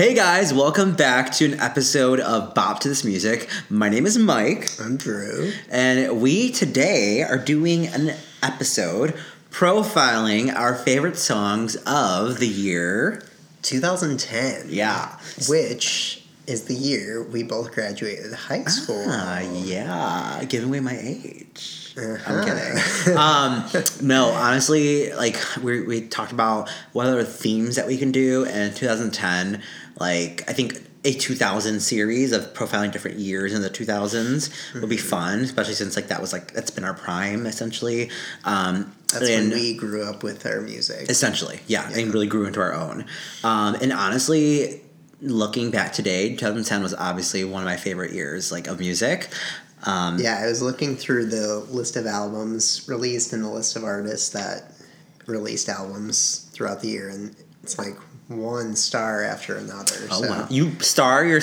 Hey guys, welcome back to an episode of Bop to This Music. My name is Mike, I'm Drew. and we today are doing an episode profiling our favorite songs of the year. 2010. Yeah. Which is the year we both graduated high school. Ah, yeah, giving away my age. I'm Uh-huh. kidding. um, no, honestly, like we we talked about what other themes that we can do, and 2010, like I think a 2000 series of profiling different years in the 2000s would be Mm-hmm. fun, especially since like that was like that's been our prime essentially. Um, That's and- when we grew up with our music. Essentially, yeah, and really grew into our own. Um, and honestly, looking back today, 2010 was obviously one of my favorite years, like of music. Um, Yeah, I was looking through the list of albums released and the list of artists that released albums throughout the year, and it's like one star after another. Oh so. wow! You star your.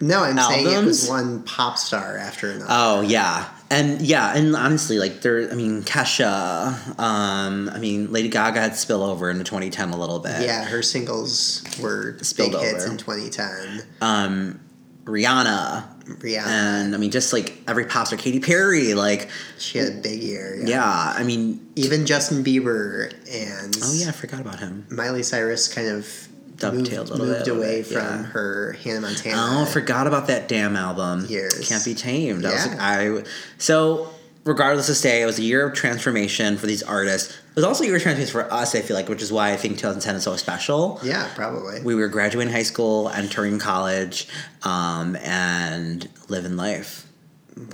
No, I'm saying it was one pop star after another. Oh yeah, and yeah, and honestly, like there. I mean, Kesha. Um, I mean, Lady Gaga had spill over into 2010 a little bit. yeah, her singles were Spilled big hits in 2010. Um, Rihanna, Rihanna, and I mean, just like every pop star, Katy Perry. Like, she had a big year. yeah, I mean, even Justin Bieber and oh yeah, I forgot about him. Miley Cyrus kind of Dovetailed a moved, little moved bit, away from yeah. her Hannah Montana. Oh, I forgot about that damn album. Years. Can't be tamed. I was like, I so regardless of say, it was a year of transformation for these artists. It was also a year of transformation for us. I feel like, which is why I think 2010 is so special. Yeah, probably. We were graduating high school, entering college, um, and living life.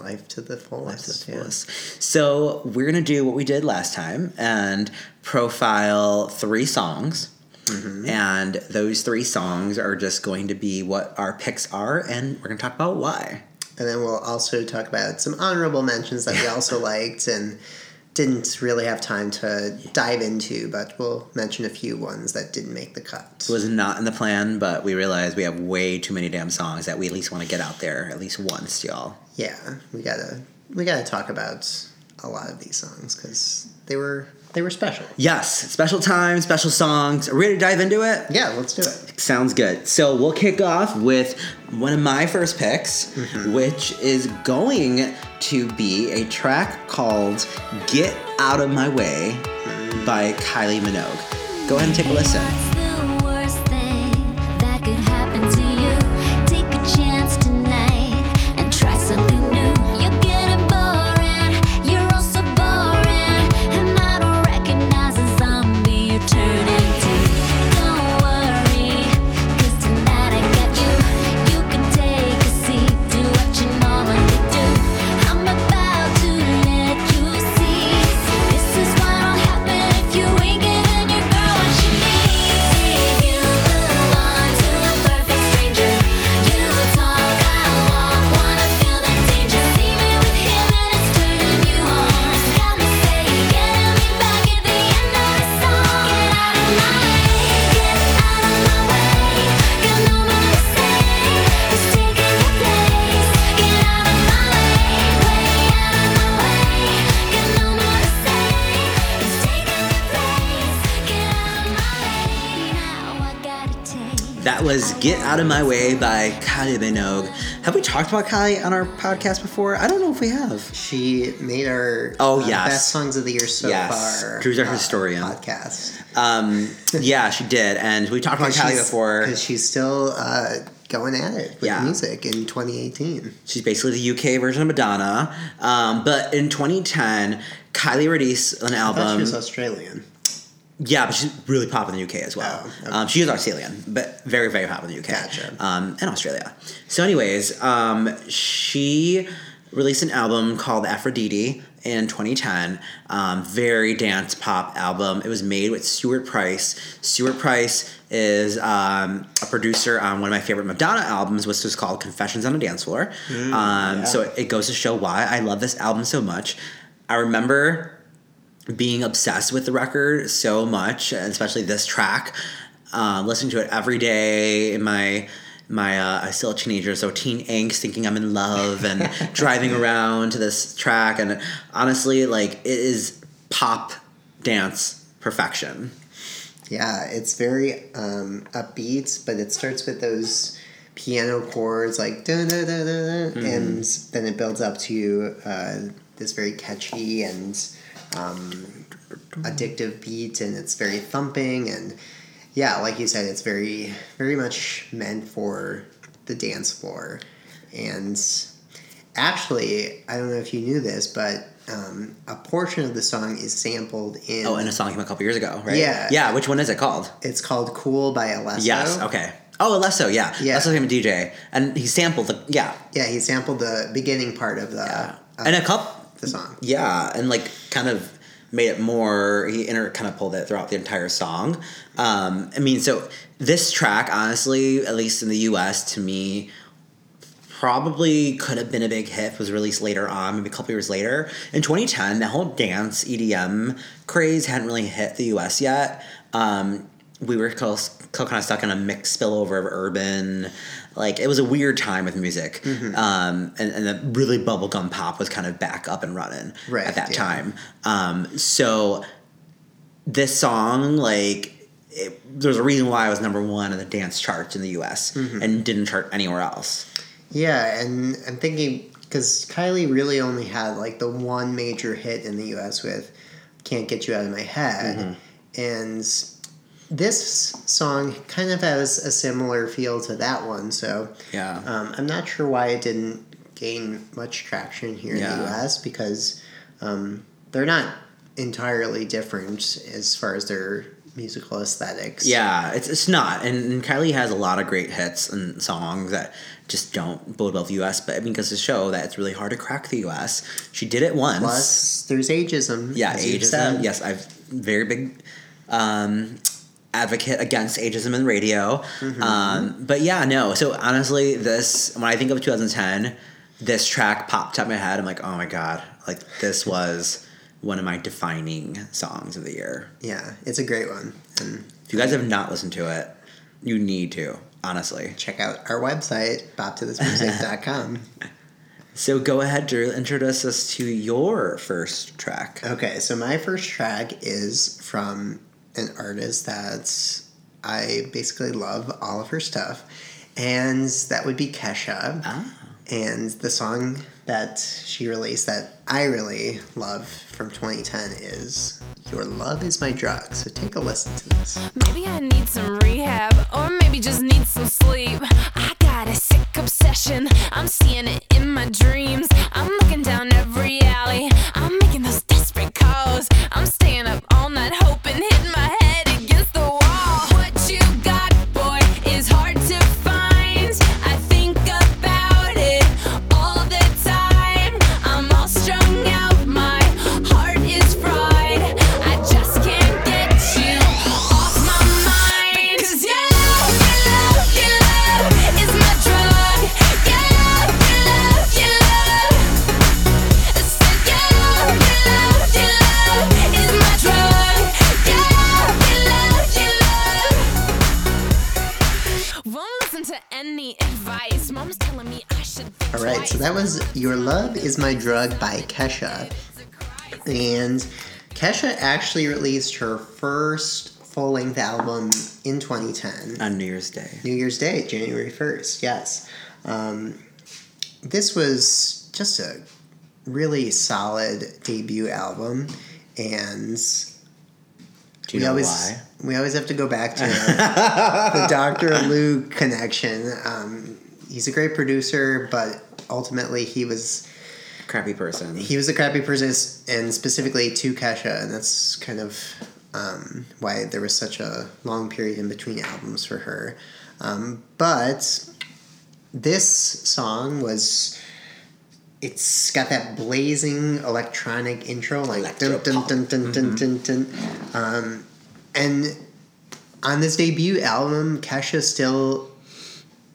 Life to the fullest. Life to the yeah. fullest. So we're gonna do what we did last time and profile three songs. Mm-hmm. And those three songs are just going to be what our picks are, and we're gonna talk about why. And then we'll also talk about some honorable mentions that we also liked and didn't really have time to dive into, but we'll mention a few ones that didn't make the cut. It was not in the plan, but we realized we have way too many damn songs that we at least want to get out there at least once, y'all. yeah, we gotta we gotta talk about a lot of these songs because they were they were special. Yes, special time, special songs. Are we ready to dive into it? Yeah, let's do it. Sounds good. So we'll kick off with one of my first picks, mm-hmm. which is going to be a track called Get Out of My Way by Kylie Minogue. Go ahead and take a listen. Get Out of My Way by Kylie Minogue. Have we talked about Kylie on our podcast before? I don't know if we have. She made our Oh, uh, yes. best songs of the year so Yes. far. Drew's our uh, historian. podcast. Um, yeah, she did. And we talked about Kylie before. because she's still uh, going at it with Yeah. music in 2018. She's basically the UK version of Madonna. Um, but in 2010, Kylie released an thought she was Australian. Yeah, but she's really popular in the UK as well. Oh, okay. um, she is Australian, but very, very popular in the UK. Gotcha. Um, and Australia. So, anyways, um, she released an album called Aphrodite in 2010. Um, very dance pop album. It was made with Stuart Price. Stuart Price is um, a producer on one of my favorite Madonna albums, which was called Confessions on a Dance Floor. um, yeah. So it, it goes to show why I love this album so much. I remember being obsessed with the record so much, especially this track. Um, listening to it every day in my my uh, I still a teenager, so teen angst, thinking I'm in love, and driving around to this track, and honestly, like it is pop dance perfection. Yeah, it's very um, upbeat, but it starts with those piano chords like da da da da, da and then it builds up to uh, this very catchy and um, addictive beat, and it's very thumping and yeah, like you said, it's very very much meant for the dance floor, and actually, I don't know if you knew this, but. Um, a portion of the song is sampled in. Oh, and a song came a couple years ago, right? Yeah. Yeah. Which one is it called? It's called "Cool" by Alesso. Yes. Okay. Oh, Alesso. Yeah. Yeah. Alesso became a DJ, and he sampled the yeah, Yeah, he sampled the beginning part of the yeah, and a couple. The song. Yeah, and like kind of made it more. He inter kind of pulled it throughout the entire song. Um, I mean, so this track, honestly, at least in the U.S., to me, probably could have been a big hit. Was released later on, maybe a couple years later. In 2010, that whole dance EDM craze hadn't really hit the U.S. yet. Um, we were still kind of stuck in a mixed spillover of urban. Like it was a weird time with music, um, and and the really bubblegum pop was kind of back up and running Right, at that yeah. time. Um, so this song, like, it, there's a reason why it was number one in the dance charts in the U.S. Mm-hmm. and didn't chart anywhere else. Yeah, and I'm thinking because Kylie really only had like the one major hit in the U.S. with "Can't Get You Out of My Head," Mm-hmm. and this song kind of has a similar feel to that one. So Yeah. um, I'm not sure why it didn't gain much traction here in the U.S. because um, they're not entirely different as far as their musical aesthetics. Yeah, it's it's not, and, and Kylie has a lot of great hits and songs that just don't blow with the U.S. But I mean, goes to show that it's really hard to crack the U.S. She did it once. Plus, there's ageism. yeah, ageism. Yes, I've very big um, advocate against ageism in radio. Mm-hmm. Um, but yeah, no. So honestly, this when I think of 2010, this track popped up in my head. I'm like, oh my god, like this was one of my defining songs of the year. Yeah, it's a great one. And If you guys have not listened to it, you need to. Honestly. check out our website, boptothismusic.com. So go ahead, Drew. Introduce us to your first track. okay, so my first track is from an artist that I basically love all of her stuff, and that would be Kesha. Ah. And the song that she released that I really love from 2010 is Your Love Is My Drug. So take a listen to this. Maybe I need some rehab, or maybe just need some sleep. I got a sick obsession, I'm seeing it in my dreams. I'm that was Your Love Is My Drug by Kesha. And Kesha actually released her first full length album in 2010. On New Year's Day. New Year's Day, January 1st, yes. Um, this was just a really solid debut album, and Do you we know always why? we always have to go back to the Dr. Luke connection. Um, he's a great producer, but ultimately he was Crappy person. he was a crappy person, and specifically to Kesha, and that's kind of um, why there was such a long period in between albums for her. Um, but this song was. It's got that blazing electronic intro, like dun dun dun dun dun dun dun. Um, and on this debut album, Kesha still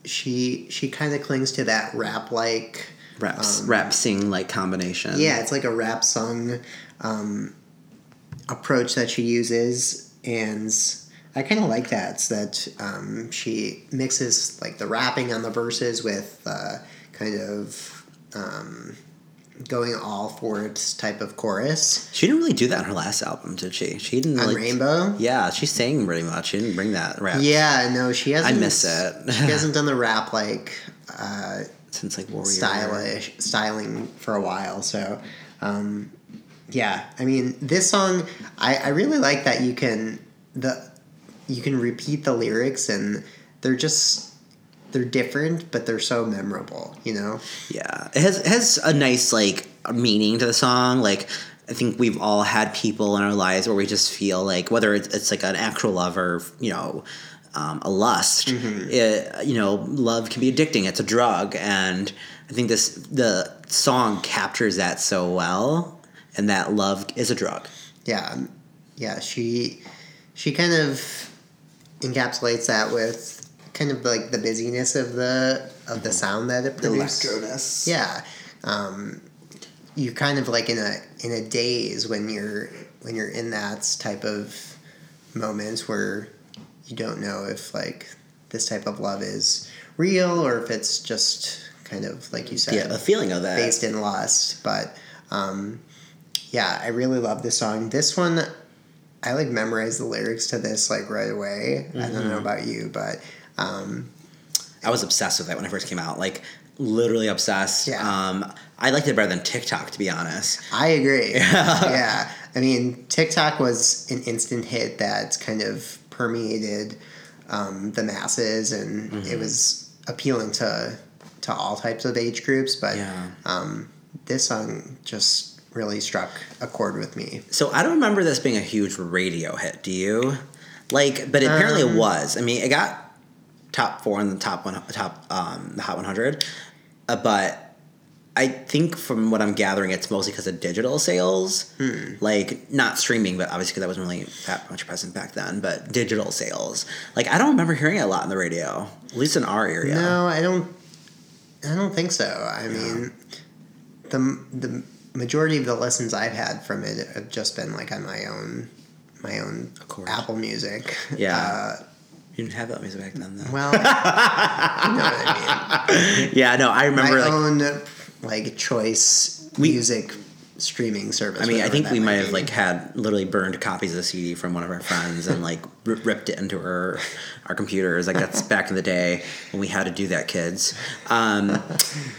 she she kind of clings to that rap like rap, um, rap sing like combination. yeah, it's like a rap song um, approach that she uses, and I kind of like that. It's that um, she mixes like the rapping on the verses with uh, kind of um, going all for it type of chorus She didn't really do that in her last album, did she? She didn't on. Rainbow. Yeah, she sang pretty much. She didn't bring that rap. Yeah, no, she hasn't. I miss it. she hasn't done the rap like uh, since like Warrior. stylish styling for a while. So, um, yeah, I mean, this song, I, I really like that you can the you can repeat the lyrics and they're just they're different, but they're so memorable. You know, Yeah, it has it has a nice like meaning to the song. Like I think we've all had people in our lives where we just feel like whether it's, it's like an actual love or you know um, a lust. It, you know, love can be addicting. It's a drug, and I think this the song captures that so well, and that love is a drug. yeah, um, yeah. She she kind of encapsulates that with kind of like the busyness of the of the sound that it produces. Yeah. Um, you're kind of like in a in a daze when you're when you're in that type of moment where you don't know if like this type of love is real or if it's just kind of like you said Yeah, the feeling of that. based in lust. But um, yeah, I really love this song. This one, I like memorized the lyrics to this like right away. I don't Mm-hmm. know about you, but um, I was obsessed with it when it first came out. Like literally obsessed. Yeah. Um, I liked it better than TikTok, to be honest. I agree. yeah. I mean, TikTok was an instant hit that kind of permeated um, the masses and Mm-hmm. it was appealing to to all types of age groups. But Yeah. um, this song just really struck a chord with me. So I don't remember this being a huge radio hit. Do you? Like, but apparently Um, it was. I mean, it got top four in the top one, top um, the Hot 100. Uh, but I think from what I'm gathering, it's mostly because of digital sales. Hmm. Like, not streaming, but obviously because I wasn't really that much present back then. But digital sales. Like, I don't remember hearing it a lot on the radio, at least in our area. No, I don't. I don't think so. I mean, the the majority of the lessons I've had from it have just been like on my own, my own. Apple Music. Yeah. Uh, You didn't have that music back then, though. well, you know what I mean. yeah, no, I remember my like. own like choice We- music streaming service. I mean, I think we might might have like had literally burned copies of the CD from one of our friends and like ripped it into our our computers. Like that's back in the day when we had to do that, kids. Um,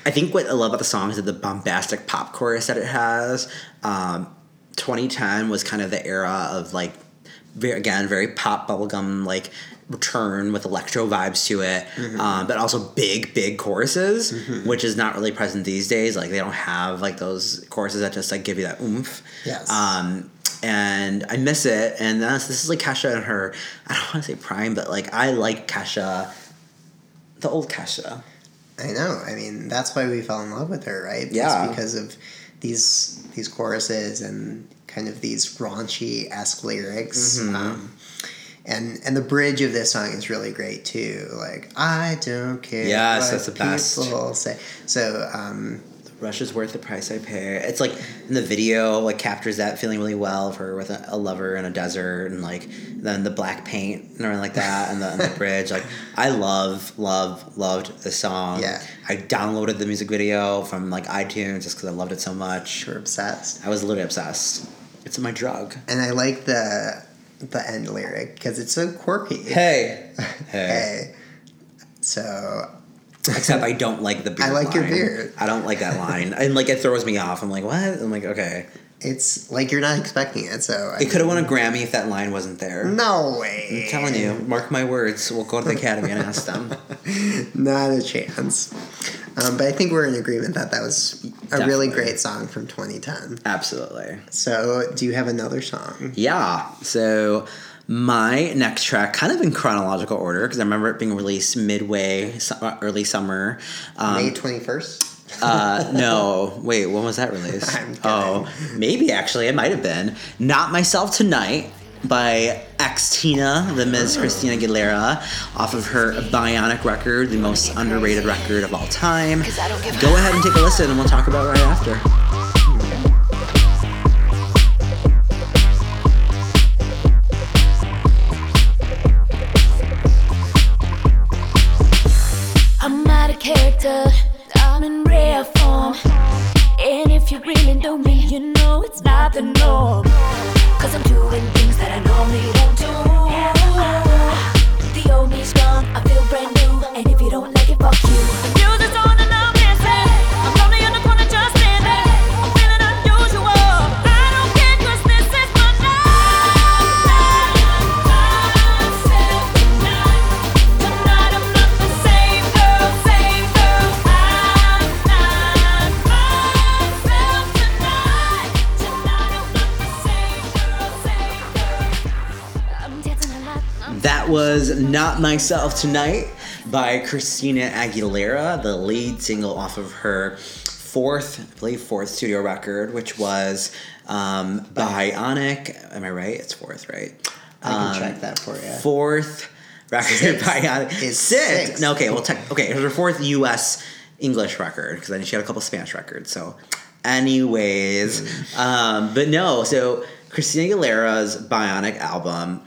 I think what I love about the song is that the bombastic pop chorus that it has. Um, 2010 was kind of the era of like, very, again, very pop bubblegum like return with electro vibes to it, um, but also big, big choruses, which is not really present these days. Like they don't have like those choruses that just like give you that oomph. Yes. Um, and I miss it. And that's, this is like Kesha and her, I don't want to say prime, but like I like Kesha, the old Kesha. I know. I mean, that's why we fell in love with her, right? Yeah. It's because of these these choruses and kind of these raunchy esque lyrics. Mm-hmm. Um, and and the bridge of this song is really great too. Like I don't care. Yes, that's the best. People say so. Um, Rush is worth the price I pay. It's like in the video, like captures that feeling really well of her with a, a lover in a desert, and like then the black paint and everything like that, and the, and the bridge. Like I love, love, loved the song. Yeah. I downloaded the music video from like iTunes just because I loved it so much. we're obsessed. I was literally obsessed. It's my drug. And I like the the end lyric because it's so quirky. Hey, hey. Hey. So Except I don't like the beard. I like your beard. I don't like that line, and like it throws me off. I'm like, what? I'm like, okay. It's like you're not expecting it. So I It could have won a Grammy if that line wasn't there. No way. I'm telling you, mark my words. We'll go to the academy and ask them. Not a chance. Um, but I think we're in agreement that that was a really great song from 2010. Absolutely. So, do you have another song? Yeah. So my next track, kind of in chronological order, because I remember it being released midway, early summer. Um, May 21st? Uh, no, wait, when was that released? I'm oh, maybe actually, it might have been. Not Myself Tonight by X Tina, the Ms. Christina Aguilera, off of her Bionic record, the most underrated record of all time. Go ahead and take a listen, and we'll talk about it right after. I'm not a character, know me, you know it's not the norm. Cause I'm doing things that I normally don't do. The old me's gone, Myself Tonight by Christina Aguilera, the lead single off of her fourth, I believe, fourth studio record, which was um, Bionic. Am I right? It's fourth, right? I can Um, check that for you. Fourth record. Bionic. It's six. sixth. No, okay, well, tech, okay, it was her fourth U.S. English record because then she had a couple Spanish records. So, anyways, Mm. um, but no, so Christina Aguilera's Bionic album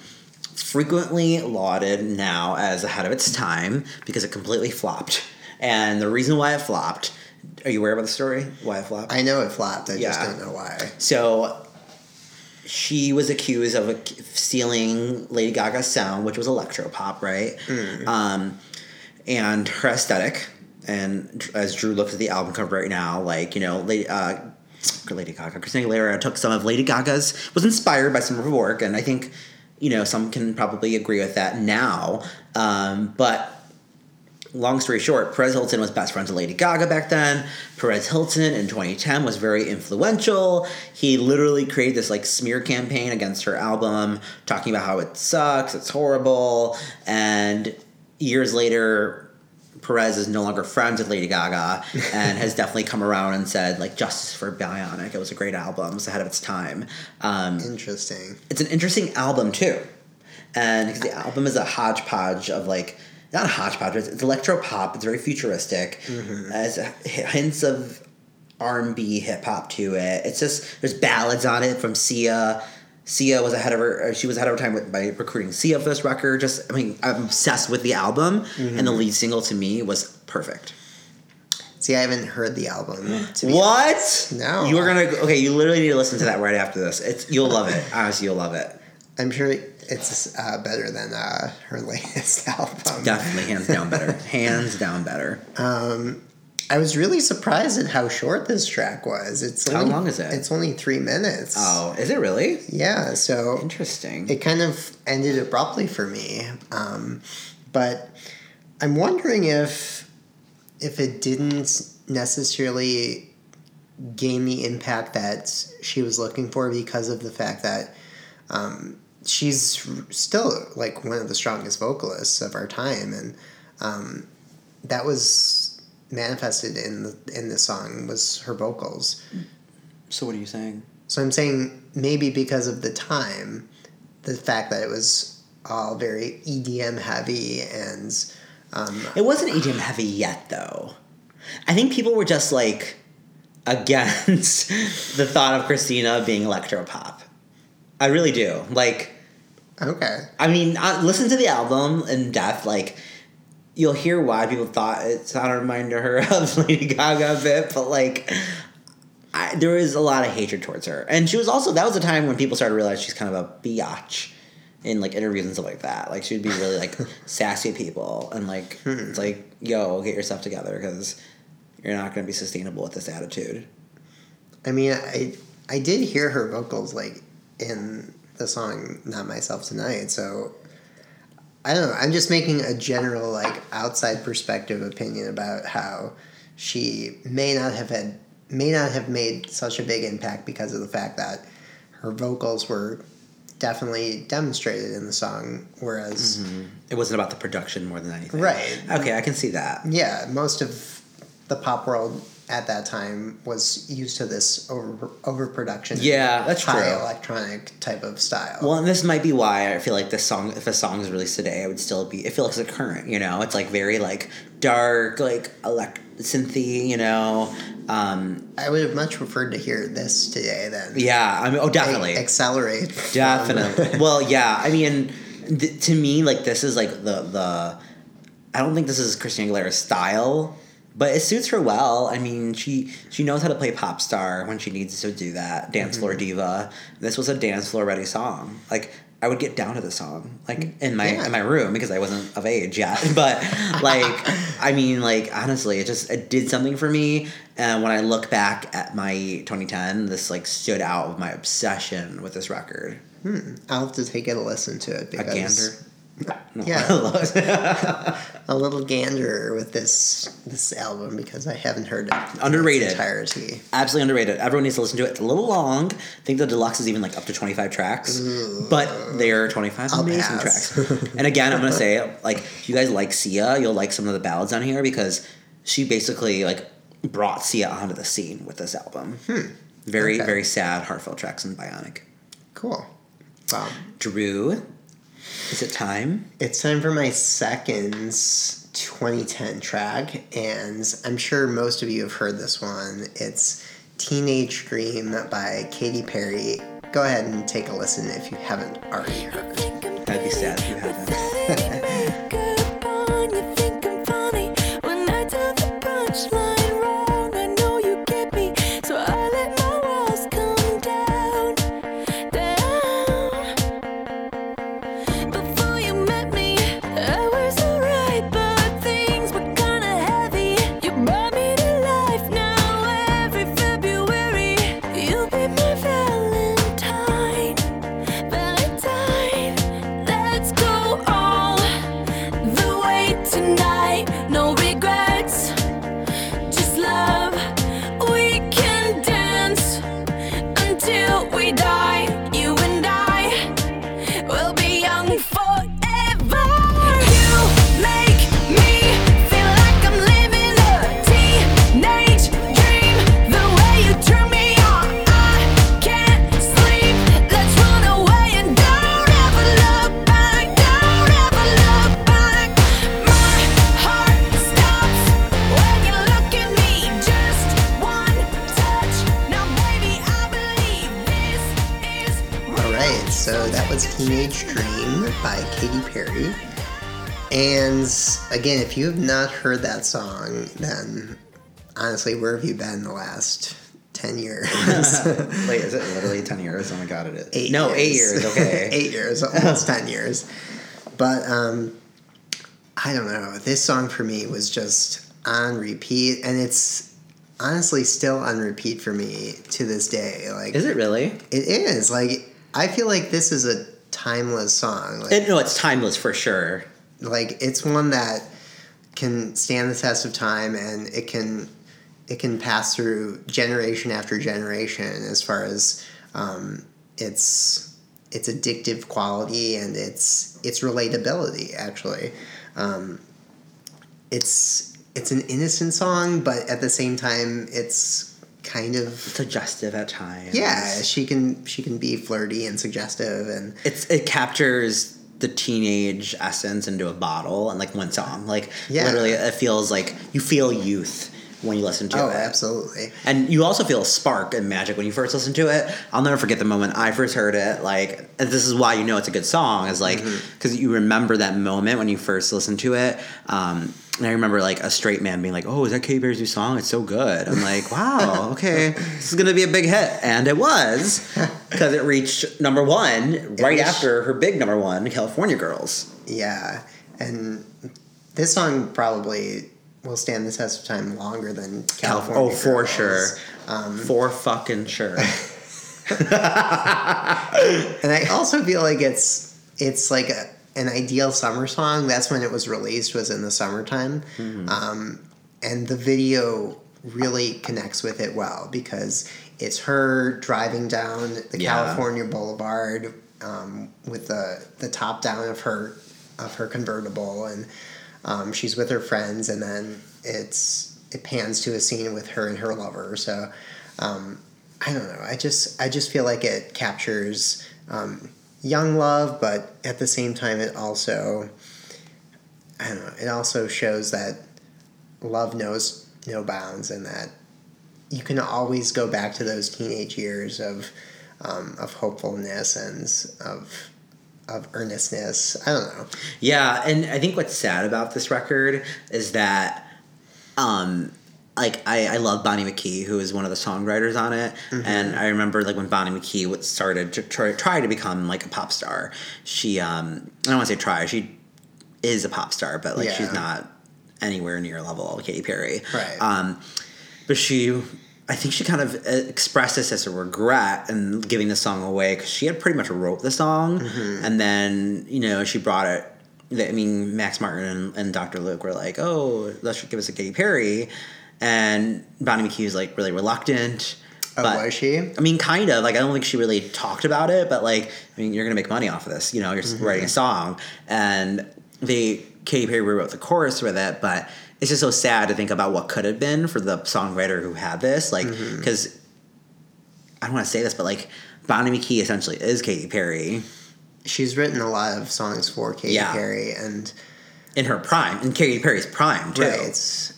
frequently lauded now as ahead of its time because it completely flopped. And the reason why it flopped, are you aware about the story? Why it flopped? I know it flopped. I just don't know why. So she was accused of stealing Lady Gaga's sound, which was electropop, right? Um, and her aesthetic. And as Drew looks at the album cover right now, like you know, Lady, uh, Lady Gaga, Christina Aguilera took some of Lady Gaga's, was inspired by some of her work, and I think you know some can probably agree with that now. Um, but long story short, Perez Hilton was best friends with Lady Gaga back then. Perez Hilton in 2010 was very influential. He literally created this like smear campaign against her album, talking about how it sucks, it's horrible, and years later. Perez is no longer friends with Lady Gaga and has definitely come around and said like justice for Bionic. It was a great album. It was ahead of its time. Um, Interesting. it's an interesting album too, and the album is a hodgepodge of like not a hodgepodge, it's, it's electro pop. It's very futuristic. As hints of R and B hip hop to it. It's just there's ballads on it from Sia. Sia was ahead of her. uh, She was ahead of her time with, by recruiting Sia for this record. Just I mean, I'm obsessed with the album, and the lead single to me was perfect. See, I haven't heard the album. What? No. You are gonna okay. You literally need to listen to that right after this. It's you'll love it. Honestly, you'll love it. I'm sure it's uh, better than uh, her latest album. Definitely, hands down better. hands down better. I was really surprised at how short this track was. It's How only, long is it? It's only three minutes. Oh, is it really? Yeah, so Interesting. it kind of ended abruptly for me. Um, but I'm wondering if if it didn't necessarily gain the impact that she was looking for because of the fact that um, she's still like one of the strongest vocalists of our time, and um, that was manifested in the in the song was her vocals. so, what are you saying? So I'm saying maybe because of the time, the fact that it was all very EDM heavy and um, It wasn't EDM heavy yet, though. I think people were just like against the thought of Christina being electropop. I really do. Like, okay, I mean, uh, listen to the album in depth. Like, you'll hear why people thought it sounded a reminder her of Lady Gaga a bit, but like, I, there was a lot of hatred towards her, and she was also that was a time when people started to realize she's kind of a biatch in like interviews and stuff like that. Like, she'd be really like sassy people, and like, hmm. it's like, yo, get yourself together because you're not going to be sustainable with this attitude. I mean I I did hear her vocals like in the song "Not Myself Tonight," so. I don't know. I'm just making a general, like, outside perspective opinion about how she may not have had, may not have made such a big impact because of the fact that her vocals were definitely demonstrated in the song, whereas mm-hmm. It wasn't about the production more than anything, Right. Okay, I can see that. yeah, most of the pop world at that time was used to this over overproduction. Yeah, that's high true. electronic type of style. Well, and this might be why I feel like this song, if a song is released today, it would still be. It feels like a current, you know. It's like very like dark, like elect synthy, you know. Um, I would have much preferred to hear this today than yeah, I mean, oh, definitely, accelerate. definitely. well, yeah, I mean, th- to me, like this is like the the. I don't think this is Christina Aguilera's style, but it suits her well. I mean, she she knows how to play pop star when she needs to do that. Dance floor Mm-hmm. diva. This was a dance floor ready song. Like I would get down to the song, like in my Yeah. in my room because I wasn't of age yet. But like, I mean, like honestly, it just it did something for me. And when I look back at my 2010, this like stood out with my obsession with this record. I'll have to take it a listen to it A because gander. No, Yeah. A little gander with this this album because I haven't heard it Underrated. entirety. absolutely underrated. Everyone needs to listen to it. It's a little long. I think the deluxe is even like up to 25 tracks, but they're 25 amazing pass. tracks. and again, I'm gonna say like if you guys like Sia, you'll like some of the ballads on here because she basically like brought Sia onto the scene with this album. Hmm. Very Okay. very sad, heartfelt tracks in Bionic. Cool. Wow. Drew, is it time? It's time for my second 2010 track, and I'm sure most of you have heard this one. It's Teenage Dream by Katy Perry. Go ahead and take a listen if you haven't already heard. That'd be sad if you haven't. Heard that song, then honestly, where have you been the last 10 years? Wait, is it literally 10 years? Oh my god, it is. eight no, years. eight years, okay. eight years, almost 10 years. But um, I don't know. This song for me was just on repeat, and it's honestly still on repeat for me to this day. Like, Is it really? it is. Like, I feel like this is a timeless song. Like, It, no, it's timeless for sure. like it's one that can stand the test of time and it can it can pass through generation after generation as far as um, its its addictive quality and its its relatability actually um, it's it's an innocent song but at the same time it's kind of Suggestive at times. yeah she can she can be flirty and suggestive and It's it captures the teenage essence into a bottle and like one song. Like Yeah. literally it feels like you feel youth when you listen to oh it. absolutely And you also feel a spark and magic when you first listen to it. I'll never forget the moment I first heard it. Like, this is why you know it's a good song, is like, because you remember that moment when you first listened to it. Um, and I remember like a straight man being like, "Oh, is that Katy Perry's new song? It's so good." I'm like, "Wow, okay, this is gonna be a big hit," and it was because it reached number one right was- after her big number one, "California Girls." Yeah, and this song probably will stand the test of time longer than California. oh, for Girls. sure, Um, for fucking sure. and I also feel like it's it's like a, an ideal summer song. That's when it was released. Was in the summertime, Mm-hmm. um, and the video really connects with it well because it's her driving down the Yeah. California Boulevard um, with the the top down of her of her convertible, and um, she's with her friends, and then it's it pans to a scene with her and her lover. So. Um, I don't know. I just I just feel like it captures um, young love, but at the same time, it also I don't know. It also shows that love knows no bounds, and that you can always go back to those teenage years of um, of hopefulness and of of earnestness. I don't know. Yeah, and I think what's sad about this record is that um, like I, I love Bonnie McKee, who is one of the songwriters on it, and I remember like when Bonnie McKee started to try, try to become like a pop star. She um, I don't want to say try, she is a pop star, but like she's not anywhere near level of Katy Perry. Right. Um, but she, I think she kind of uh, expressed this as a regret in giving the song away because she had pretty much wrote the song, Mm-hmm. and then you know she brought it. I mean, Max Martin and, and Dr. Luke were like, "Oh, let's give us a Katy Perry," and Bonnie McKee was like really reluctant. Oh, but- was she? I mean, kind of. Like, I don't think she really talked about it, but like, I mean, you're gonna make money off of this. You know, you're Mm-hmm. writing a song, and they Katy Perry rewrote the chorus with it, but it's just so sad to think about what could have been for the songwriter who had this. Like, Mm-hmm. because I don't want to say this, but like, Bonnie McKee essentially is Katy Perry She's written a lot of songs for Katy Yeah. Perry, and in her prime, in Katy Perry's prime too. right. It's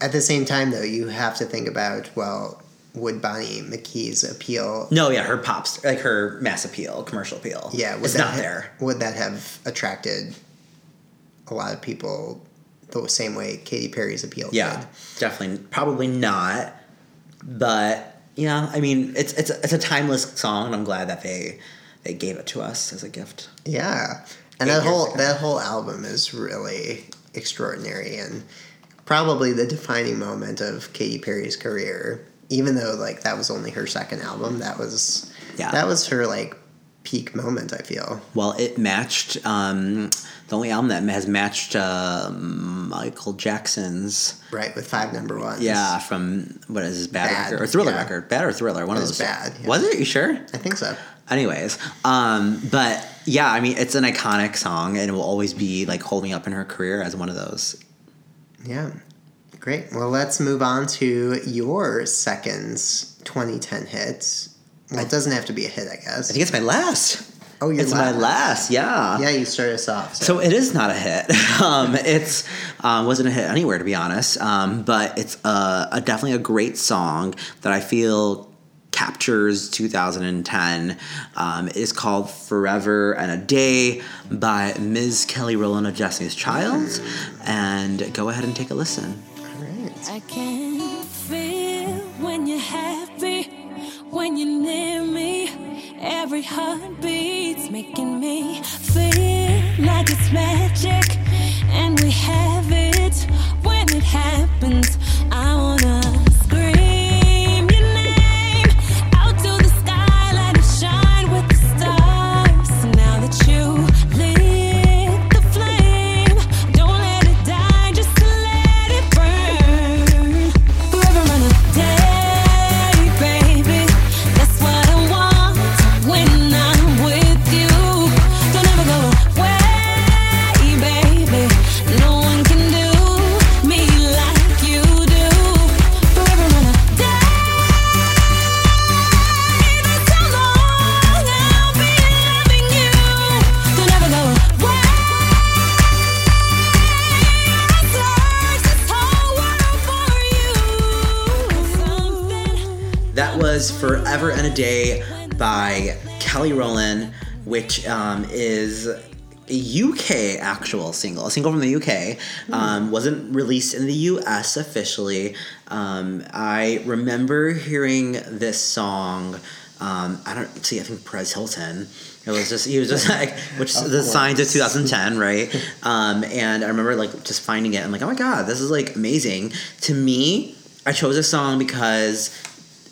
at the same time though you have to think about well, would Bonnie McKee's appeal? No, yeah, her pops, like her mass appeal, commercial appeal. Yeah, would it's not ha- there. Would that have attracted a lot of people the same way Katy Perry's appeal Yeah, did? definitely, probably not. But yeah, I mean, it's it's a, it's a timeless song, and I'm glad that they they gave it to us as a gift. Yeah, and Eight that whole ago. that whole album is really extraordinary and probably the defining moment of Katy Perry's career. Even though like that was only her second album, that was Yeah. that was her like peak moment. I feel Well, it matched um, the only album that has matched uh, Michael Jackson's. right with five number ones. Yeah, from what is his bad, Bad, record or thriller yeah. record? Bad or thriller? One It of those. Bad, yeah. Was it? You sure? I think so. Anyways, um, but yeah, I mean, it's an iconic song, and it will always be like holding up in her career as one of those. Yeah, great. Well, let's move on to your second's 2010 hits. Well, it doesn't have to be a hit, I guess. I think it's my last. Oh, your it's my last. last. Yeah. yeah, you start us off. So, So it is not a hit. um, it's um, wasn't a hit anywhere to be honest. Um, but it's a, a definitely a great song that I feel captures 2010. Um, it is called "Forever and a Day" by Ms. Kelly Rowland of Destiny's Child, and go ahead and take a listen. all right. When you're near me. Every heartbeat's making me feel like it's magic, and we have it when it happens. I wanna Day by Kelly Rowland, which um, is a UK actual single, a single from the UK. Um, wasn't released in the US officially. Um, I remember hearing this song. Um, I don't see. I think Perez Hilton. It was just he was just like which Of the signs of 2010, right? Um, and I remember like just finding it. I'm like, oh my god, this is like amazing. To me, I chose this song because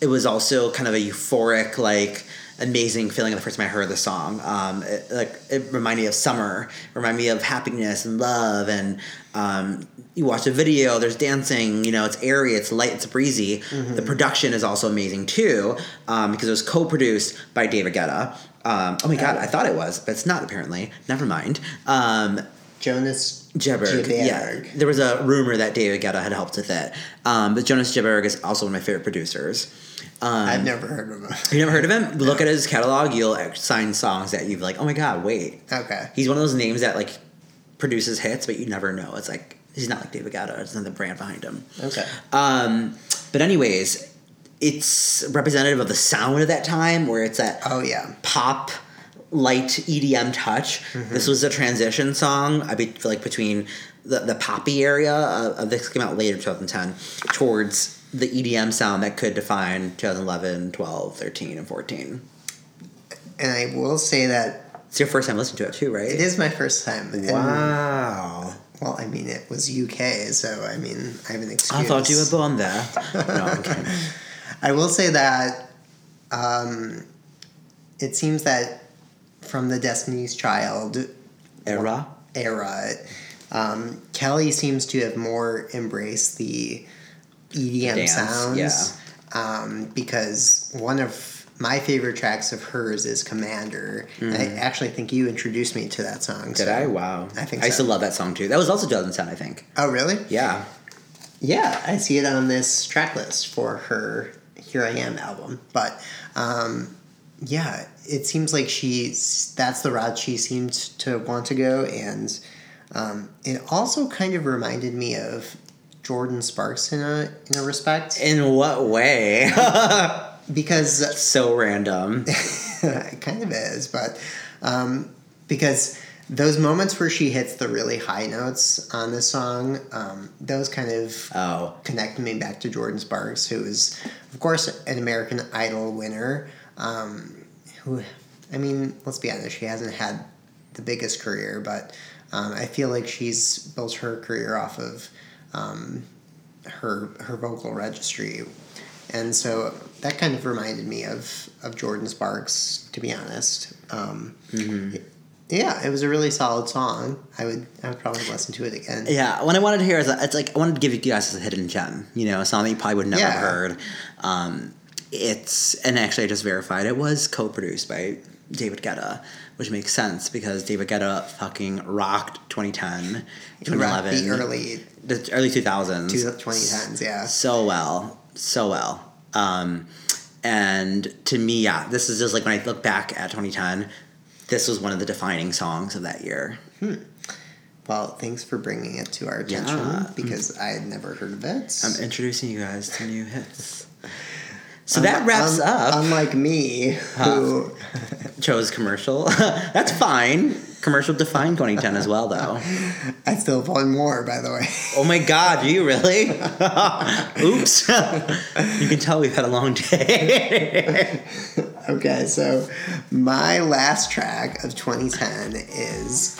it was also kind of a euphoric, like amazing feeling the first time I heard the song. Um, it, like it reminded me of summer, reminded me of happiness and love, and um, you watch the video. There's dancing. You know, it's airy, it's light, it's breezy. The production is also amazing too um, because it was co-produced by David Guetta. Um, oh my god, I thought it was, but it's not apparently. Never mind. Um, Jonas Jeberg. Yeah, there was a rumor that David Guetta had helped with it. Um, but Jonas Jeberg is also one of my favorite producers. Um, I've never heard of him. you never heard of him? Look at his catalog. You'll sign songs that you've like. Oh my god, wait. Okay. He's one of those names that like produces hits, but you never know. It's like he's not like David Guetta. It's not the brand behind him. Okay. Um, but anyways, it's representative of the sound of that time, where it's that Oh yeah. pop light EDM touch. Mm-hmm. This was a transition song. I be, feel like between the the poppy area of, of this came out later, 2010, towards the EDM sound that could define 2011, 12, 13, and 14. And I will say that It's your first time listening to it too, right? it is my first time. And, Wow. well, I mean, it was UK, so I mean, I have an excuse. I thought you were born there. No, I'm kidding. I will say that um, it seems that from the Destiny's Child Era. era, um, Kelly seems to have more embraced the EDM Dance, sounds. Um, because one of my favorite tracks of hers is Commander. I actually think you introduced me to that song. Did so- I? Wow. I think I used so. to love that song too. That was also 2010, I think. Oh, really? Yeah. Yeah, I see it on this track list for her Here I Am album. But um, yeah, it seems like she's that's the route she seemed to want to go, and um, it also kind of reminded me of Jordin Sparks in a in a respect In what way? because so random. it kind of is, but um, because those moments where she hits the really high notes on the song, um, those kind of Oh. connect me back to Jordin Sparks, who is, of course, an American Idol winner. Um, who, I mean, let's be honest, she hasn't had the biggest career, but um, I feel like she's built her career off of um, her her vocal registry, and so that kind of reminded me of of Jordin Sparks, to be honest. Um, Yeah, it was a really solid song. I would I would probably listen to it again. Yeah, what I wanted to hear is it's like I wanted to give you guys a hidden gem, you know, a song that you probably would never Yeah. have heard. Um, it's and actually I just verified it was co-produced by David Guetta, which makes sense because David Guetta fucking rocked 2010, 2011, the early the early 2000s, two- 2010s, yeah. so well, so well. Um, and to me, yeah, this is just like when I look back at 2010, this was one of the defining songs of that year. Well, thanks for bringing it to our attention Yeah. because I had never heard of it. I'm introducing you guys to new hits. So that wraps Un- up. Unlike me, who chose commercial. That's fine. Commercial defined 2010 as well, though. I still have one more, by the way. Oh my god, do you really? Oops. you can tell we've had a long day. Okay, so my last track of 2010 is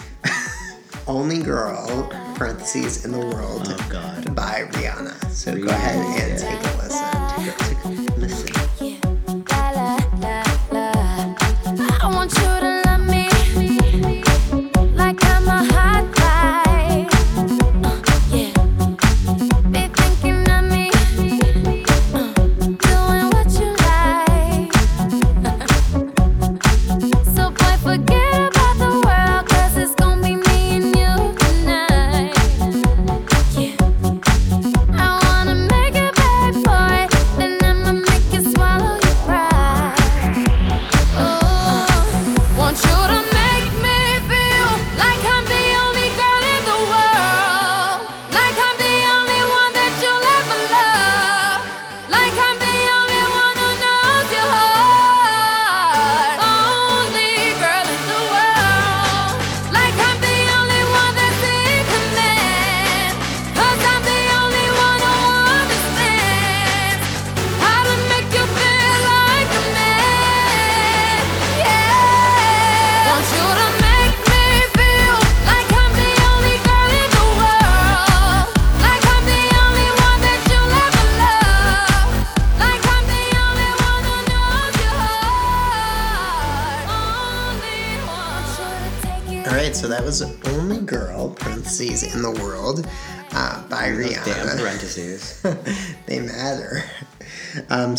"Only Girl" (parentheses in the world) Oh, by Rihanna. So go ahead and take a listen. Listen.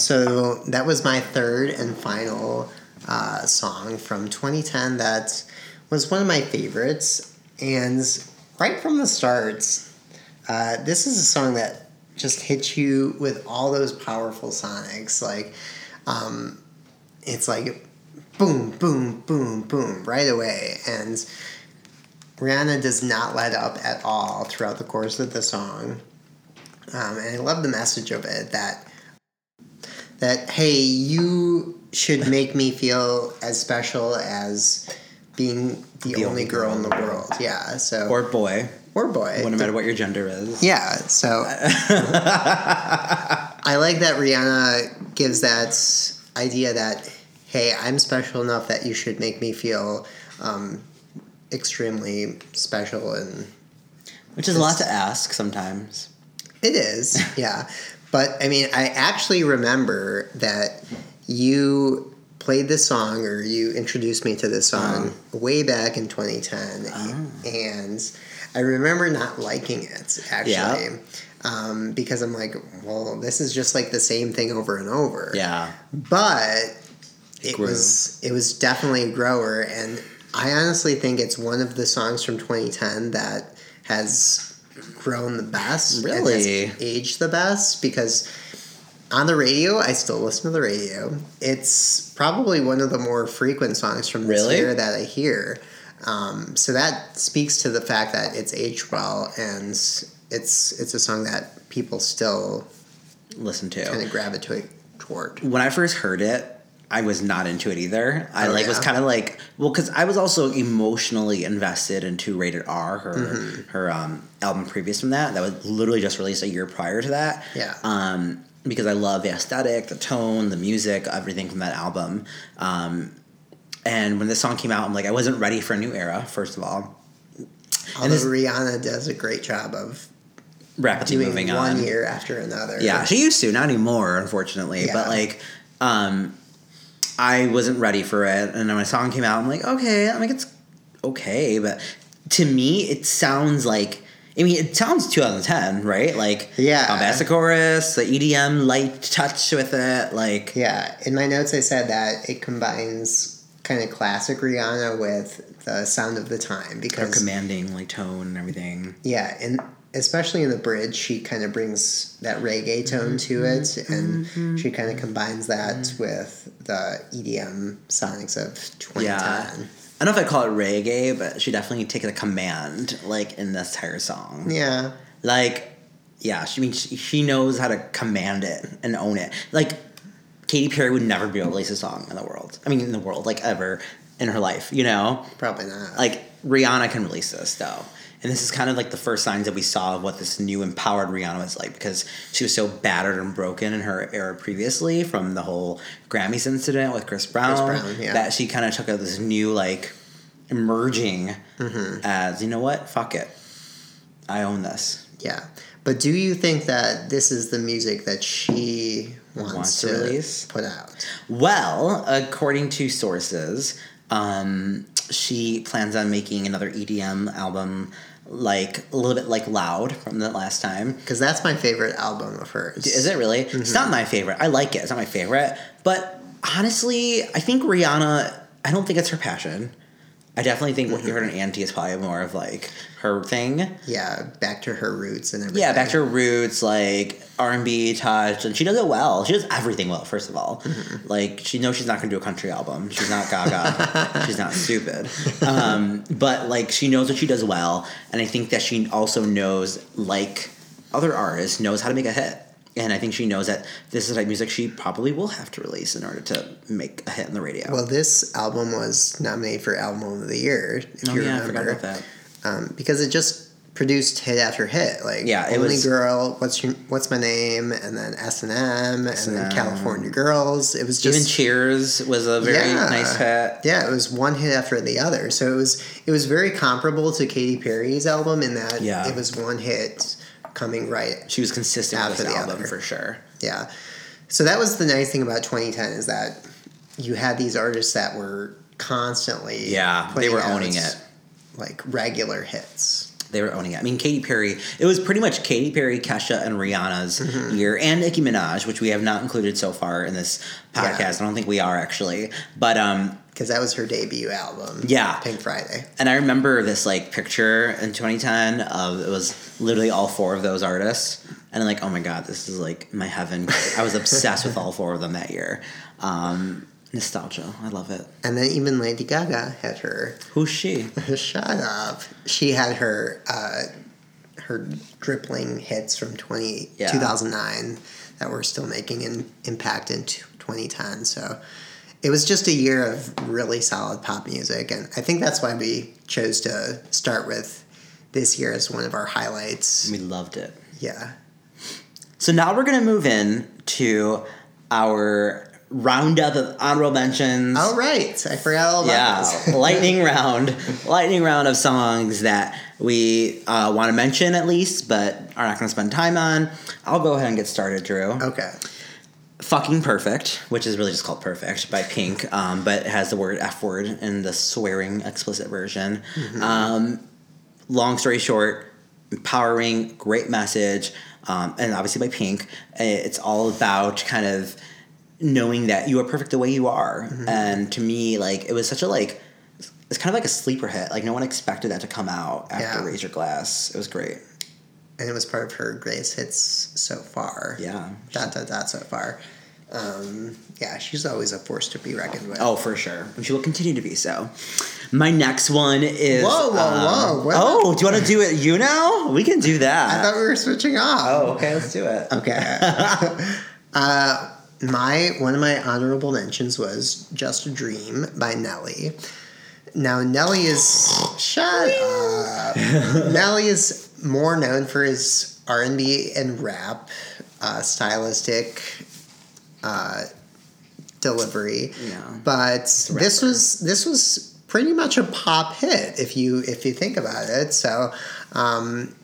So that was my third and final uh, song from 2010 that was one of my favorites. And right from the start, uh, this is a song that just hits you with all those powerful sonics. Like, um, it's like boom, boom, boom, boom right away. And Rihanna does not let up at all throughout the course of the song. Um, and I love the message of it that that hey, you should make me feel as special as being the, only, girl in the world. Yeah. So Or boy, or boy. no matter what your gender is. Yeah, so I like that Rihanna gives that idea that hey, I'm special enough that you should make me feel um, extremely special, and Which is a lot to ask sometimes. it is, yeah. But I mean, I actually remember that you played this song or you introduced me to this song way back in 2010, and I remember not liking it actually. Yeah. Um, because I'm like, well, this is just like the same thing over and over. Yeah. But it grew. was it was definitely a grower, and I honestly think it's one of the songs from 2010 that has grown the best. and Really? aged the best because on the radio, I still listen to the radio. It's probably one of the more frequent songs from this Really? year that I hear. Um, so that speaks to the fact that it's aged well, and it's it's a song that people still Listen to. kind of gravitate toward. when I first heard it, I was not into it either. I Oh, like was kind of like well, because I was also emotionally invested into Rated R, her Mm-hmm. her um, album previous from that. That was literally just released a year prior to that. Yeah. Um, because I love the aesthetic, the tone, the music, everything from that album. Um, and when this song came out, I'm like, I wasn't ready for a new era. First of all, Although this- Rihanna does a great job of rapidly moving one on. year after another. Yeah, she used to, not anymore, unfortunately. But like, um, I wasn't ready for it, and then when a song came out, I'm like, okay, I'm like, it's okay, but to me, it sounds like. I mean, it sounds 2010, right? Like, Yeah. the chorus, the EDM light touch with it, like, Yeah. In my notes, I said that it combines kind of classic Rihanna with the sound of the time her because commanding like tone and everything. yeah, and especially in the bridge, she kind of brings that reggae tone to mm-hmm. it, and mm-hmm. she kind of combines that mm-hmm. with the EDM sonics of 2010. Yeah. I don't know if I call it reggae, but she definitely takes a command, like in this entire song. Yeah. Like, yeah, she I mean she, she knows how to command it and own it. Like, Katy Perry would never be able to release a song in the world. I mean, in the world, like ever in her life, you know. Probably not. Like Rihanna can release this though, and this is kind of like the first signs that we saw of what this new empowered Rihanna was like because she was so battered and broken in her era previously from the whole Grammys incident with Chris Brown, Brown, yeah. that she kind of took out this new like emerging Mm-hmm. as you know what, fuck it, I own this. yeah. But do you think that this is the music that she wants, Wants to, to release? put out? Well, according to sources, um, she plans on making another EDM album, like a little bit like Loud from the last time. Because that's my favorite album of hers. Is it really? It's mm-hmm. not my favorite. I like it. It's not my favorite, but honestly, I think Rihanna. I don't think it's her passion. I definitely think what you heard in Anti is probably more of like her thing. Yeah, back to her roots and everything. Yeah, back to her roots, like R and B touch, and she does it well. She does everything well. First of all, like she knows she's not going to do a country album. She's not Gaga. she's not stupid. Um, but like she knows what she does well, and I think that she also knows, like other artists, knows how to make a hit. And I think she knows that this is the type of music she probably will have to release in order to make a hit on the radio. Well, this album was nominated for Album of the Year, if oh you yeah, I remember. forgot about that. Um, because it just produced hit after hit. Like, Yeah, Only was- Girl, What's Your, What's My Name, and then S&M, and then S&M. California Girls. It was Even. Cheers was a very Yeah. nice hit. yeah, it was one hit after the other. So it was it was very comparable to Katy Perry's album in that Yeah. it was one hit coming right She was consistent with After the album other. for sure. Yeah. So that was the nice thing about 2010 is that you had these artists that were constantly Yeah, they were owning it. like regular hits. They were owning it. I mean, Katy Perry. It was pretty much Katy Perry, Kesha, and Rihanna's Mm-hmm. year, and Nicki Minaj, which we have not included so far in this podcast. Yeah. I don't think we are actually. But um, Because that was her debut album. Yeah. Pink Friday. and I remember this like picture in 2010 of it was literally all four of those artists, and I'm like, oh my god, this is like my heaven. I was obsessed with all four of them that year. Um, nostalgia, I love it. And then even Lady Gaga had her. Who's she? Shut up. She had her uh, her dribbling hits from 20, Yeah. 2009 that were still making an impact in t- 2010. So it was just a year of really solid pop music. And I think that's why we chose to start with this year as one of our highlights. We loved it. Yeah. So now we're gonna move in to our roundup of honorable mentions. All right. I forgot all about yeah, this. lightning round, lightning round of songs that we uh, want to mention at least, but are not going to spend time on. I'll go ahead and get started, Drew. Okay. Fucking Perfect, which is really just called Perfect by Pink, um, but it has the word F word in the swearing explicit version. Um, long story short, empowering, great message, um, and obviously by Pink. It's all about kind of knowing that you are perfect the way you are. And to me, like, it was such a, like, it's kind of like a sleeper hit. Like, no one expected that to come out after Yeah. Raise Your Glass. It was great. And it was part of her greatest hits so far. Yeah. Dot, dot, dot so far. Um, yeah, she's always a force to be reckoned with. Oh, for sure. And she will continue to be so. My next one is. Whoa, whoa, um, whoa, what? Oh, do you want to do it you now? We can do that. I thought we were switching off. oh, okay, let's do it. Okay. uh, my one of my honorable mentions was "Just a Dream" by Nelly. Now Nelly is shut up. Nelly is more known for his R and B and rap uh, stylistic uh, delivery, Yeah. but this was this was pretty much a pop hit if you if you think about it. So. Um,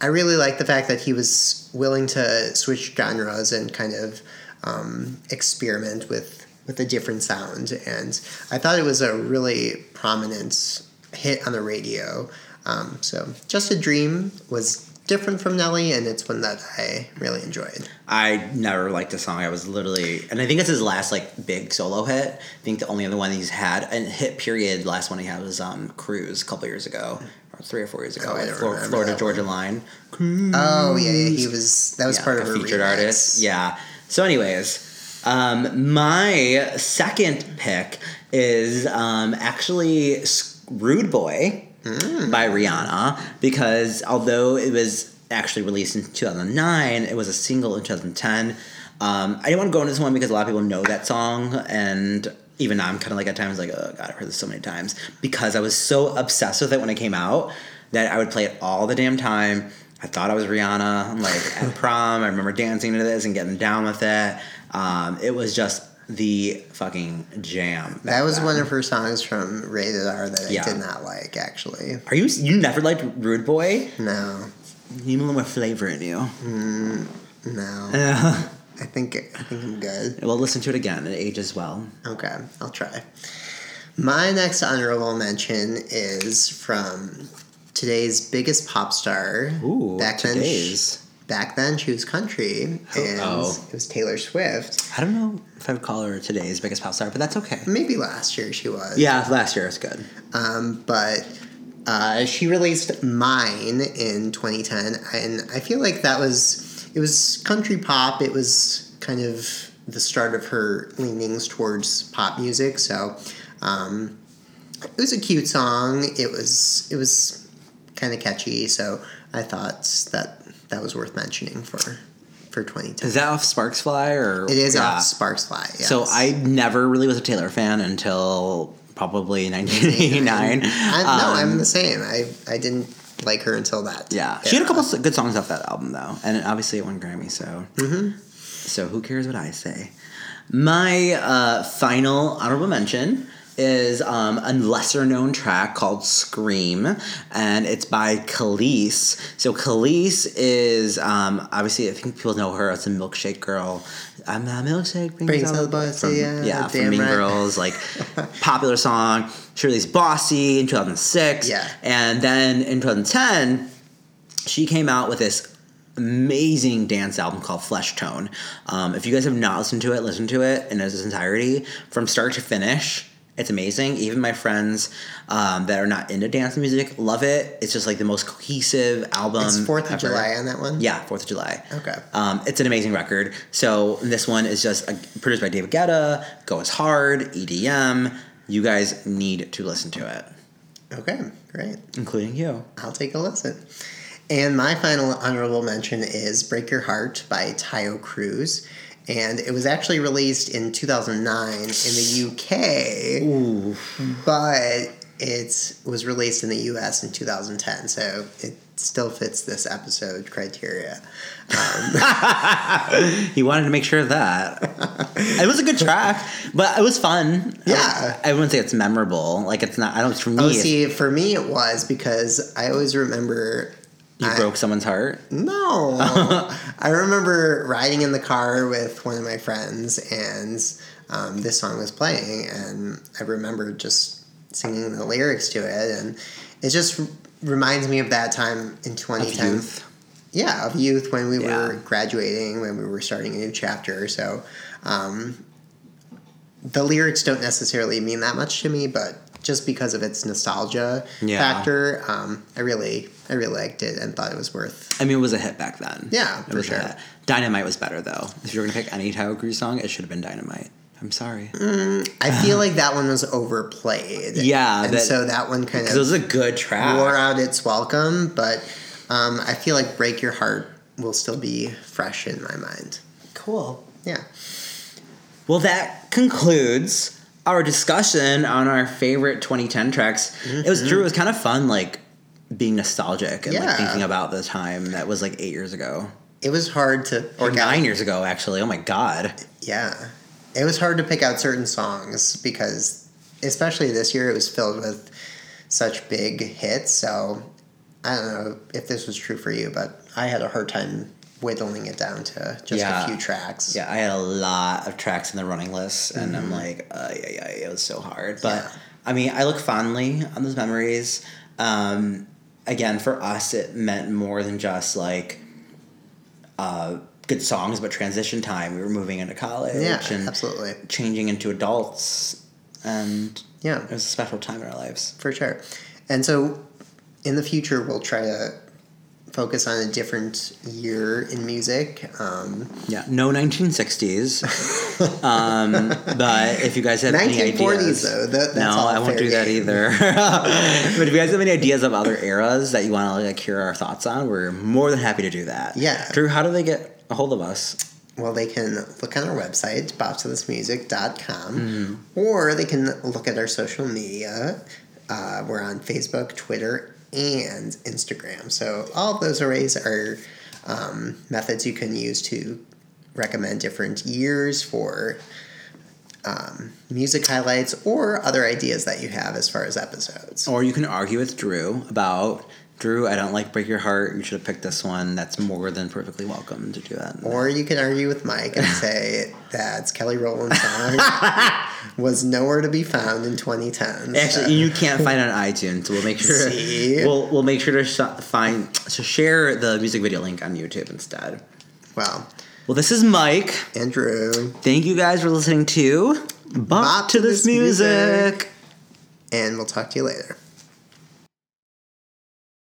I really like the fact that he was willing to switch genres and kind of um, experiment with with a different sound, and I thought it was a really prominent hit on the radio. Um, so, "Just a Dream" was different from Nelly, and it's one that I really enjoyed. I never liked the song. I was literally, and I think it's his last like big solo hit. I think the only other one he's had and hit period. Last one he had was um Cruise a couple years ago, or three or four years ago. Oh, I Flor- Florida Georgia Line. Oh yeah, yeah, he was that was Yeah, part a of her featured remix. artist. Yeah. So, anyways, um, my second pick is um, actually "Rude Boy" Mm. by Rihanna because although it was actually released in 2009, it was a single in 2010. Um, I didn't want to go into this one because a lot of people know that song, and even now I'm kind of like at times like, oh god, I've heard this so many times because I was so obsessed with it when it came out that I would play it all the damn time. I thought I was Rihanna, like at prom. I remember dancing to this and getting down with it. Um, it was just the fucking jam. That was then. one of her songs from Rated R that Yeah. I did not like. Actually, Are you you never liked Rude Boy? no, You need a little more flavor in you. Mm, no. well, I think I think I'm good. Well listen to it again. It ages well. Okay, I'll try. My next honorable mention is from today's biggest pop star. Ooh, back then, today's. Back then she was country, and Oh. it was Taylor Swift. I don't know if I would call her today's biggest pop star, but that's okay. Maybe last year she was. Yeah, last year was good. Um, but uh, she released "Mine" in 2010, and I feel like that was it was country pop. It was kind of the start of her leanings towards pop music. So um, it was a cute song. It was it was kind of catchy. So I thought that that was worth mentioning for for 2010. Is that off Sparks Fly or it is yeah. off Sparks Fly. Yes. So I never really was a Taylor fan until probably 1989. I, no, Um, I'm the same. I I didn't like her until that. Yeah, she had a couple good songs off that album though, and obviously it won Grammy. So, Mm-hmm. so who cares what I say? My uh, final honorable mention is um, a lesser known track called "Scream," and it's by Kelis. So Kelis is um, obviously I think people know her as a milkshake girl. I'm a milkshake brings, Brings out the boss, from, yeah, yeah, from Mean right. Girls, like popular song. She released "Bossy" in 2006, Yeah. and then in 2010 she came out with this amazing dance album called Flesh Tone. Um, if you guys have not listened to it, listen to it in its entirety from start to finish. It's amazing. Even my friends um, that are not into dance music love it. It's just like the most cohesive album. It's Fourth of ever. July on that one. Yeah, Fourth of July. Okay. Um, it's an amazing record. So this one is just uh, produced by David Guetta. Goes hard. EDM. You guys need to listen to it, Okay, great. including you. I'll take a listen. And my final honorable mention is Break Your Heart by Taio Cruz. And it was actually released in 2009 in the UK, but it was released in the US in 2010. So it still fits this episode criteria. Um, he wanted to make sure of that. it was a good track, but it was fun. Yeah. I, I wouldn't say it's memorable. Like it's not. I don't. For me, Oh, see, for me it was because I always remember you I- broke someone's heart. No. I remember riding in the car with one of my friends, and um, this song was playing, and I remember just singing the lyrics to it, and it just reminds me of that time in Of 2010. youth. Yeah, of youth when we Yeah. were graduating, when we were starting a new chapter. So, um, the lyrics don't necessarily mean that much to me, but just because of its nostalgia Yeah. factor, um, I really, I really liked it and thought it was worth. I mean, it was a hit back then. Yeah, It for sure. Dynamite was better though. If you were gonna pick any Taio Cruz song, it should have been Dynamite. I'm sorry. I feel like that one was overplayed. Yeah, and that- so that one kind of it was a good track. wore out its welcome. But um, I feel like "Break Your Heart" will still be fresh in my mind. Cool. Yeah. Well, that concludes our discussion on our favorite 2010 tracks. It was true. It was kind of fun, like being nostalgic and Yeah. like thinking about the time that was like eight years ago It was hard to or pick out- nine years ago. Actually, oh my god. Yeah. It was hard to pick out certain songs because, especially this year, it was filled with such big hits. So I don't know if this was true for you, but I had a hard time whittling it down to just Yeah. a few tracks. Yeah, I had a lot of tracks in the running list, and I'm like, uh, yeah, yeah, it was so hard. But Mm-hmm. Yeah. I mean, I look fondly on those memories. Um, again, for us, it meant more than just like uh, good songs, but transition time. We were moving into college Yeah, and absolutely. changing into adults, and Yeah. it was a special time in our lives. For sure. And so in the future, we'll try to focus on a different year in music. Um, Yeah, no 1960s. um, but if you guys have any ideas, though, that- that's no, I won't do that either. but if you guys have any ideas of other eras that you want to like hear our thoughts on, we're more than happy to do that. Yeah. Drew, how do they get a hold of us? well, they can look on our website, boptothismusic.com, Mm-hmm. or they can look at our social media. Uh, we're on Facebook, Twitter, and Instagram. So all of those arrays are um, methods you can use to recommend different years for um, music highlights or other ideas that you have as far as episodes. Or you can argue with Drew about Drew. I don't like Break Your Heart. You should have picked this one. That's more than perfectly welcome to do that. Or you can argue with Mike and say that Kelly Rowland's song was nowhere to be found in 2010. Actually, you can't find it on iTunes. We'll make sure. See? We'll we'll make sure to sh- find to share the music video link on YouTube instead. well, Well, this is Mike. Andrew, Thank you guys for listening to Bop, Bop to to this This Music. music. and we'll talk to you later.